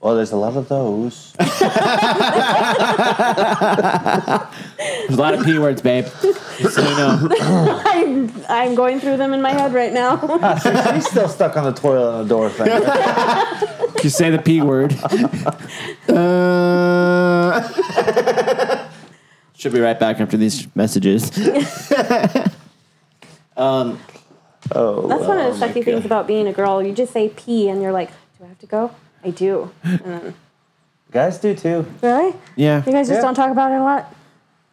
well, there's a lot of those. There's a lot of P words, babe. Just so you know. I'm, I'm going through them in my head right now. He's still stuck on the toilet and the door thing. Just say the P word. Uh, should be right back after these messages. Oh, That's one of the sucky things about being a girl. You just say P and you're like, do I have to go? I do. And Guys do too. really? Yeah. You guys just Yeah. don't talk about it a lot?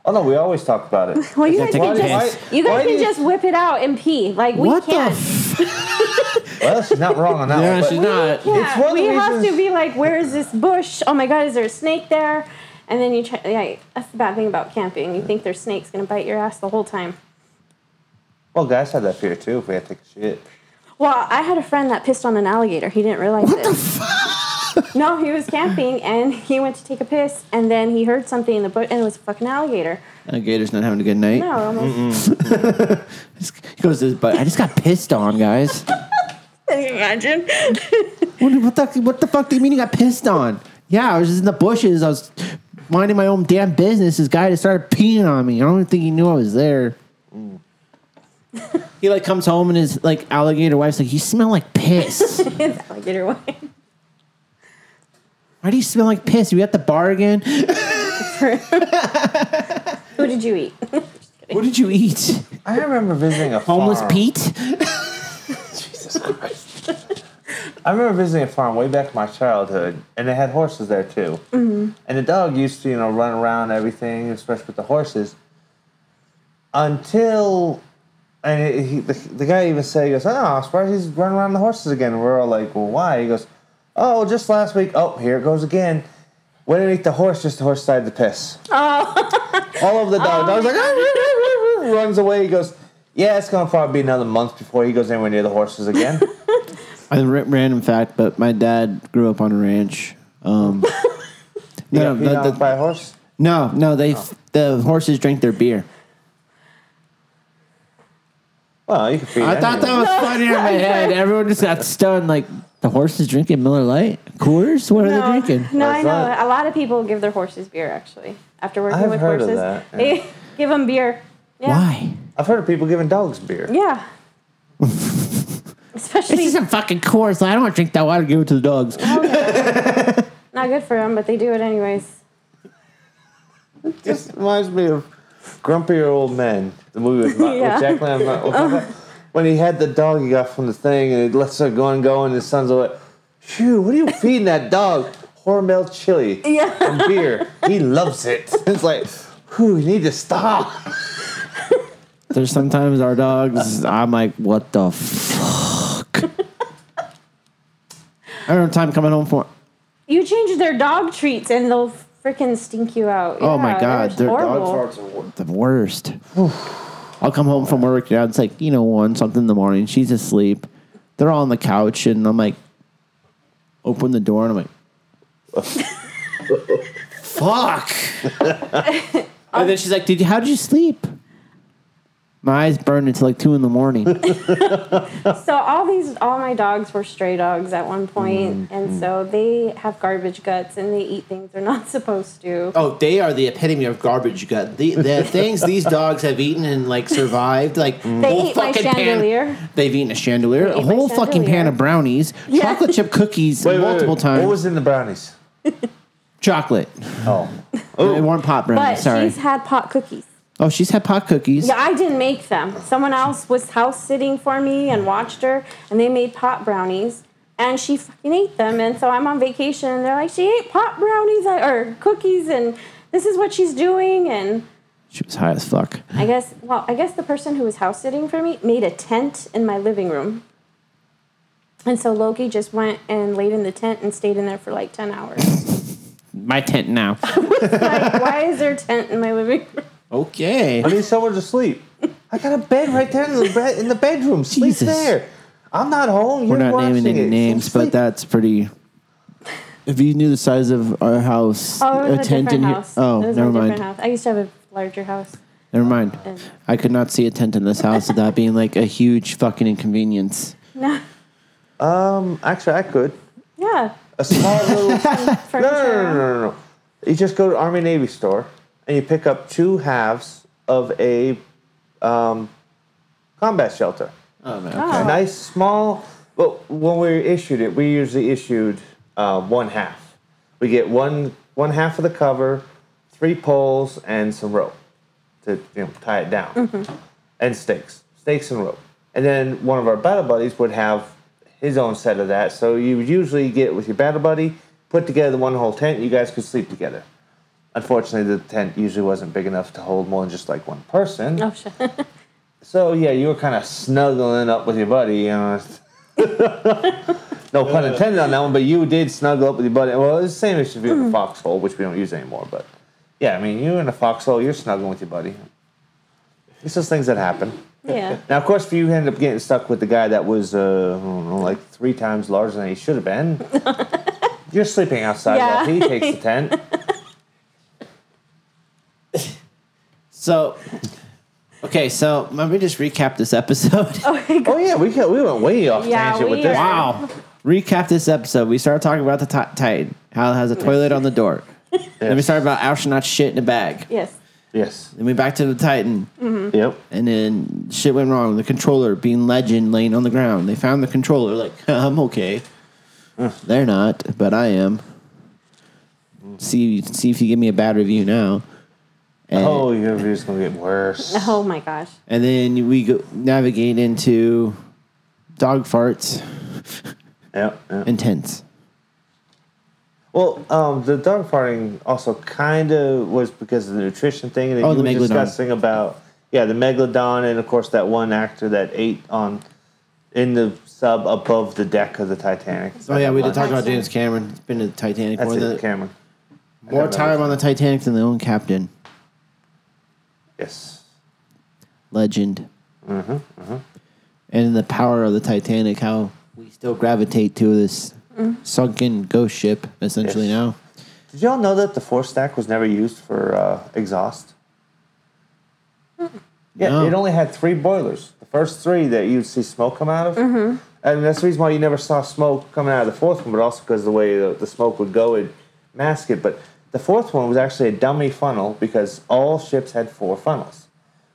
Oh no, we always talk about it. Well, you guys can a just piss. you guys do can you- just whip it out and pee. Like we what can't. F- Well, she's not wrong on that yeah, one. but- she's not. Yeah, It's one of the we have reasons- to be like, where is this bush? Oh my God, is there a snake there? And then you try. Yeah, that's the bad thing about camping. You think there's snakes gonna bite your ass the whole time. Well, guys have that fear too. If we had to take a shit. Well, I had a friend that pissed on an alligator. He didn't realize it. no, he was camping and he went to take a piss, and then he heard something in the bush, and it was a fucking alligator. Alligator's not having a good night. No, almost. He goes to his butt. I just got pissed on, guys. Can you imagine? What, what the what the fuck do you mean you got pissed on? Yeah, I was just in the bushes. I was minding my own damn business. This guy just started peeing on me. I don't even think he knew I was there. Mm. he like comes home and his like alligator wife's like, "You smell like piss. It's alligator white. Why do you smell like piss? You at the bar again? Who did you eat? What did you eat? I remember visiting a Homeless farm. Pete? Jesus Christ. I remember visiting a farm way back in my childhood, and they had horses there too. Mm-hmm. And the dog used to, you know, run around everything, especially with the horses. Until, and he, the, the guy even said, he goes, "Oh, I'm surprised he's running around the horses again." And we're all like, "Well, why?" He goes, "Oh, just last week. Oh, here it goes again." Went underneath the horse, just the horse decided to piss. Oh, All over the dog. I was like, "Ah," runs away. He goes, "Yeah, it's gonna probably be another month before he goes anywhere near the horses again." A random fact, but my dad grew up on a ranch. Um, no, got no, peed on the- by a horse? no, no, they the horses drink their beer. Well, you can feed. I thought that was funny in my head. Everyone just got stunned. Like the horses drinking Miller Lite, Coors. What are they drinking? No, I That's know. A lot of people give their horses beer actually after working I've with heard of horses. that, yeah. They give them beer. Yeah. Why? I've heard of people giving dogs beer. Yeah. Especially. This Especially isn't fucking Coors. I don't want to drink that water. Give it to the dogs. Oh, not good for them, but they do it anyways. Just reminds me of Grumpier Old Men, the movie with, Ma- Yeah. with Jack Lemmon. When he had the dog he got from the thing and he lets her go and go, and his son's like, Phew, what are you feeding that dog? Hormel chili Yeah. and beer. He loves it. It's like, whew, you need to stop. There's sometimes our dogs. I'm like, what the fuck? I don't remember time coming home for. You change their dog treats and they'll freaking stink you out. Oh my Yeah, god, they're their horrible. dog farts are the worst. I'll come home from work. Yeah, it's like you know one something in the morning. She's asleep. They're all on the couch, and I'm like, open the door, and I'm like, fuck. and then she's like, "Did you? How did you sleep?" My eyes burned until like two in the morning. So all these, all my dogs were stray dogs at one point, Mm-hmm. and so they have garbage guts and they eat things they're not supposed to. Oh, they are the epitome of garbage gut. The, the things these dogs have eaten and like survived, like They whole ate my fucking pan- chandelier. they've eaten a chandelier, a ate my whole fucking pan of brownies, Yeah. chocolate chip cookies Wait, wait, multiple wait. times. What was in the brownies? chocolate? Oh. They weren't pot But brownies. Sorry. she's had pot cookies. Oh, she's had pot cookies. Yeah, I didn't make them. Someone else was house sitting for me and watched her, and they made pot brownies, and she fucking ate them. And so I'm on vacation, and they're like, she ate pot brownies uh, or cookies, and this is what she's doing. And She was high as fuck. I guess, well, I guess the person who was house sitting for me made a tent in my living room. And so Loki just went and laid in the tent and stayed in there for like 10 hours. My tent now. like, why is there a tent in my living room? Okay. I need somewhere to sleep. I got a bed right there in the, bed, in the bedroom. Sleep Jesus. there. I'm not home. We're You're not naming watching any it. names, but Sleep. that's pretty. If you knew the size of our house, Oh, it was a, tent different in here. house. Oh, it was never a different mind. house. I used to have a larger house. Never mind. And I could not see a tent in this house without being like a huge fucking inconvenience. no, Um, actually, I could. yeah, A small little. no, no, no, no, no, no. You just go to Army Navy store and you pick up two halves of a um, combat shelter. Oh man. Oh. A nice small. Well, when we issued it, we usually issued uh, one half. We get one one half of the cover, three poles, and some rope to you know, tie it down, and stakes, stakes and rope. And then one of our battle buddies would have his own set of that. So you would usually get with your battle buddy, put together one whole tent. You guys could sleep together. Unfortunately, the tent usually wasn't big enough to hold more than just like one person. Oh shit. So yeah, you were kind of snuggling up with your buddy, you know. no pun intended on that one, but you did snuggle up with your buddy. Well, it's the same as if you're in a foxhole, which we don't use anymore. But yeah, I mean, you're in a foxhole, you're snuggling with your buddy. It's just things that happen. Yeah. Now, of course, if you end up getting stuck with the guy that was, uh, I don't know, like three times larger than he should have been, you're sleeping outside Yeah. while he takes the tent. So, okay, so let me just recap this episode. Oh yeah, we got, we went way off Yeah, tangent with this. are. wow. Recap this episode. We started talking about the ti- Titan, how it has a toilet on the door. Then we Yes. started about astronaut shit in a bag. Yes. Yes. Then we back to the Titan, Yep. and then shit went wrong. The controller being legend laying on the ground. They found the controller. Like I'm okay. They're not, but I am. See, see if you give me a bad review now. And, Oh, your review's gonna get worse. Oh my gosh. and then we go navigate into dog farts Yep. yep. and tents. Well, um, the dog farting also kind of was because of the nutrition thing that Oh, you the were megalodon. discussing about. Yeah, the megalodon, and of course that one actor that ate on in the sub above the deck of the Titanic. Oh yeah, we did Lunch. talk about James Cameron. It's been to the Titanic That's more it, than Cameron. more time on the Titanic than the own captain. Yes. Legend. And the power of the Titanic, how we still gravitate to this sunken ghost ship, essentially Yes. now. Did y'all know that the force stack was never used for uh, exhaust? Yeah, No. it only had three boilers. The first three that you'd see smoke come out of. Mm-hmm. And that's the reason why you never saw smoke coming out of the fourth one, but also because the way the, the smoke would go, it'd mask it. But the fourth one was actually a dummy funnel because all ships had four funnels.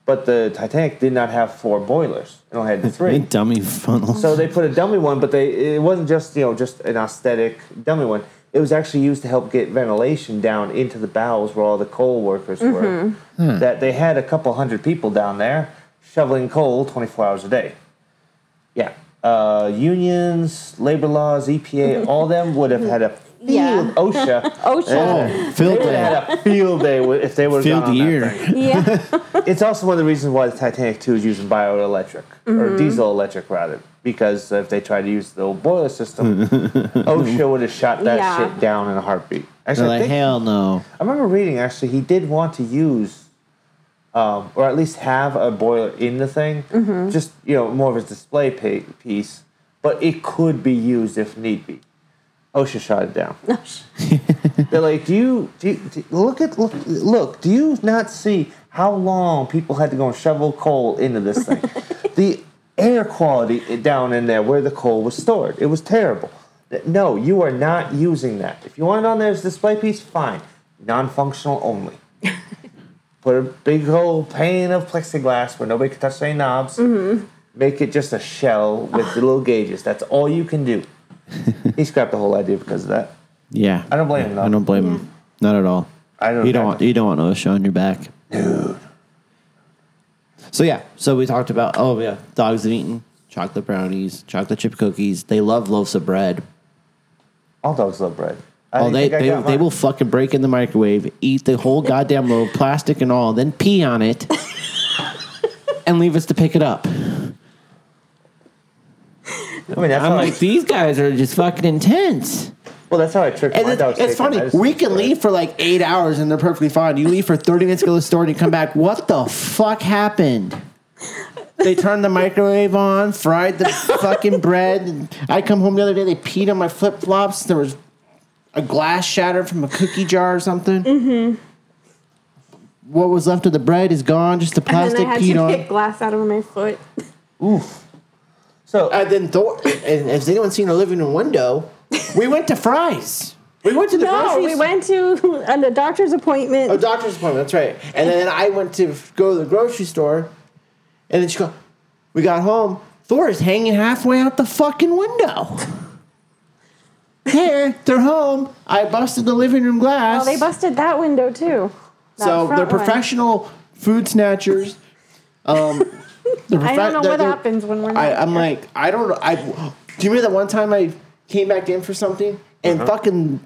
But the Titanic did not have four boilers. It only had three. Dummy funnel. So they put a dummy one, but they it wasn't just you know just an aesthetic dummy one. It was actually used to help get ventilation down into the bowels where all the coal workers were. That they had a couple hundred people down there shoveling coal twenty four hours a day. Yeah, uh, unions, labor laws, EPA, all them would have had a field. Yeah. OSHA. OSHA. oh, field They would have had a field day if they would have Field gone on that year. thing. Yeah. It's also one of the reasons why the Titanic 2 is using bioelectric, or diesel electric rather, because if they tried to use the old boiler system, OSHA would have shot that Yeah. shit down in a heartbeat. Actually, I, like, think, hell no. I remember reading actually he did want to use, um, or at least have a boiler in the thing, just you know more of a display pa- piece, but it could be used if need be. OSHA shot it down. Oh, They're like, do you, do you, do you- look at look look? Do you not see how long people had to go and shovel coal into this thing? the air quality down in there where the coal was stored, it was terrible. No, you are not using that. If you want it on there as a display piece, fine. Non-functional only. Put a big old pane of plexiglass where nobody can touch any knobs. Mm-hmm. Make it just a shell with ah. the little gauges. That's all you can do. he scrapped the whole idea because of that. Yeah. I don't blame him, though. I don't blame him. Not at all. I don't. You don't want you don't want OSHA on your back. Dude. So yeah, so we talked about oh yeah, dogs have eaten chocolate brownies, chocolate chip cookies. They love loaves of bread. All dogs love bread. I Oh, they they, they will fucking break in the microwave, eat the whole goddamn loaf, plastic and all, then pee on it, and leave us to pick it up. I mean, that's I'm how like, these guys are just fucking intense. well, that's how I tricked And my it's, dog. it's funny. We can leave for like eight hours and they're perfectly fine. You leave for 30 minutes to go to the store and you come back. What the fuck happened? They turned the microwave on, fried the fucking bread. And I come home the other day, they peed on my flip flops. There was a glass shattered from a cookie jar or something. Mm-hmm. What was left of the bread is gone, just the And plastic then I had peed to on. pick glass out of my foot. Oof. So And then Thor, and has anyone seen a living room window? We went to Fry's. We went to the No, grocery we went to a doctor's appointment. A doctor's appointment. That's right. And then I went to go to the grocery store, and then she go. We got home. Thor is hanging halfway out the fucking window. Here, they're home. I busted the living room glass. well, they busted that window too. That so they're one. professional food snatchers. Um, they're I profe- don't know they're- what they're- happens when we're not. I, I'm here. like, I don't know. I do you remember that one time I came back in for something and Uh-huh. fucking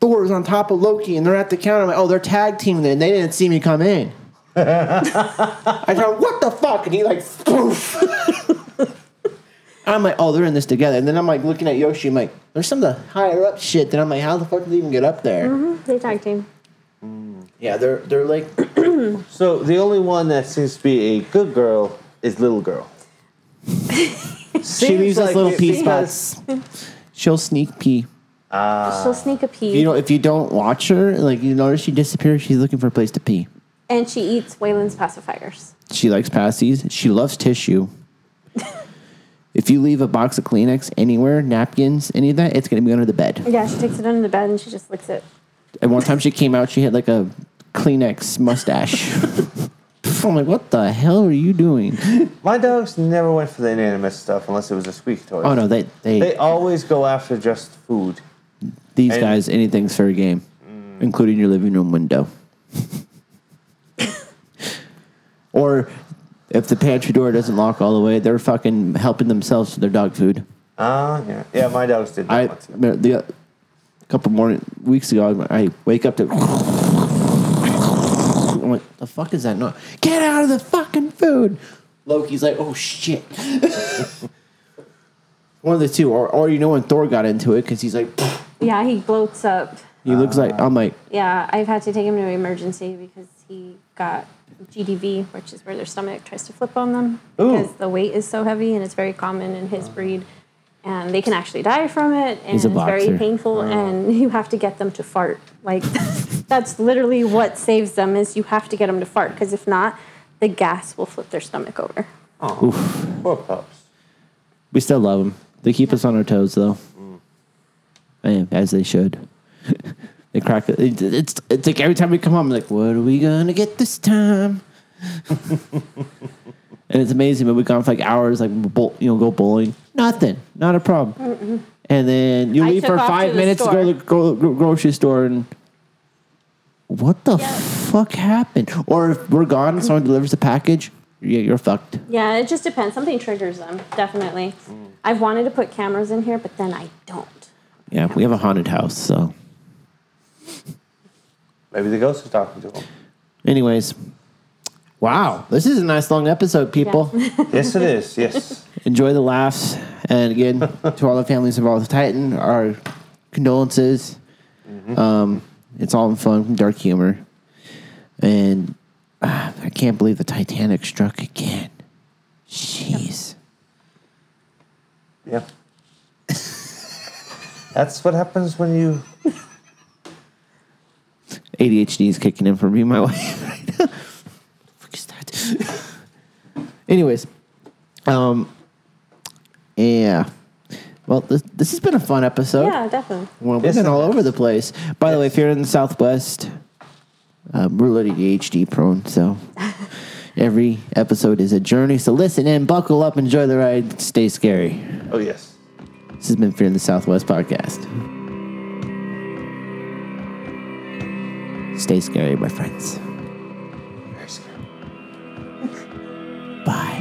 Thor was on top of Loki and they're at the counter. I'm like, oh, they're tag teaming and they didn't see me come in. I go, what the fuck? And he like, poof. I'm like, oh, they're in this together. And then I'm like looking at Yoshi. I'm like, there's some of the higher up shit. Then I'm like, how the fuck did they even get up there? they tag team. Yeah, they're they're like, So the only one that seems to be a good girl is little girl. she leaves us little pee spots. She'll sneak pee. She'll ah. sneak a pee, You know, if you don't watch her, like you notice she disappears, she's looking for a place to pee. and she eats Waylon's pacifiers. She likes passies. She loves tissue. if you leave a box of Kleenex anywhere, napkins, any of that, it's gonna be under the bed. Yeah, she takes it under the bed and she just licks it. And one time she came out, she had like a Kleenex mustache. I'm like, what the hell are you doing? My dogs never went for the inanimate stuff unless it was a squeak toy. Oh no, they they, They always go after just food. these and- guys anything's fair game, including your living room window. or if the pantry door doesn't lock all the way, they're fucking helping themselves to their dog food. Ah, yeah. Yeah, my dogs did that I remember the a couple morning weeks ago, I wake up to. I'm the fuck is that noise? Get out of the fucking food! Loki's like, oh shit. One of the two, or or you know when Thor got into it because he's like, Yeah, he bloats up. he looks like I'm like, Yeah, I've had to take him to emergency because he got GDV, which is where their stomach tries to flip on them Ooh. because the weight is so heavy and it's very common in his breed. And they can actually die from it, and He's a it's very boxer. painful. Oh. And you have to get them to fart. Like that's literally what saves them is you have to get them to fart because if not, the gas will flip their stomach over. Oh. Poor pups. we still love them. They keep us on our toes though, and as they should. they crack it. It's, it's it's like every time we come home, I'm like, what are we gonna get this time? and it's amazing. But we've gone for like hours, like bowl, you know, go bowling. Nothing, not a problem. And then you I leave took for off to five the minutes to go to the gro- gro- grocery store and. What the Yeah. fuck happened? Or if we're gone and someone delivers a package, yeah, you're fucked. Yeah, it just depends. Something triggers them, definitely. Mm. I've wanted to put cameras in here, but then I don't. Yeah, we have a haunted house, so. Maybe the ghost is talking to him. Anyways, wow, this is a nice long episode, people. Yes, it is. Yes. Enjoy the laughs, and again, to all the families involved with Titan, our condolences. Um, it's all in fun, dark humor, and ah, I can't believe the Titanic struck again. Jeez. Yeah. That's what happens when you. ADHD is kicking in for me, my wife. right now. Fuck is that? Anyways, um, yeah. Well, this this has been a fun episode. Yeah, definitely. Well, we've Yes, been all has. over the place. By the way, if you're in the Southwest, um, we're little ADHD prone, so every episode is a journey. So listen in, buckle up, enjoy the ride, stay scary. Oh, yes. This has been Fear in the Southwest podcast. Stay scary, my friends. Bye.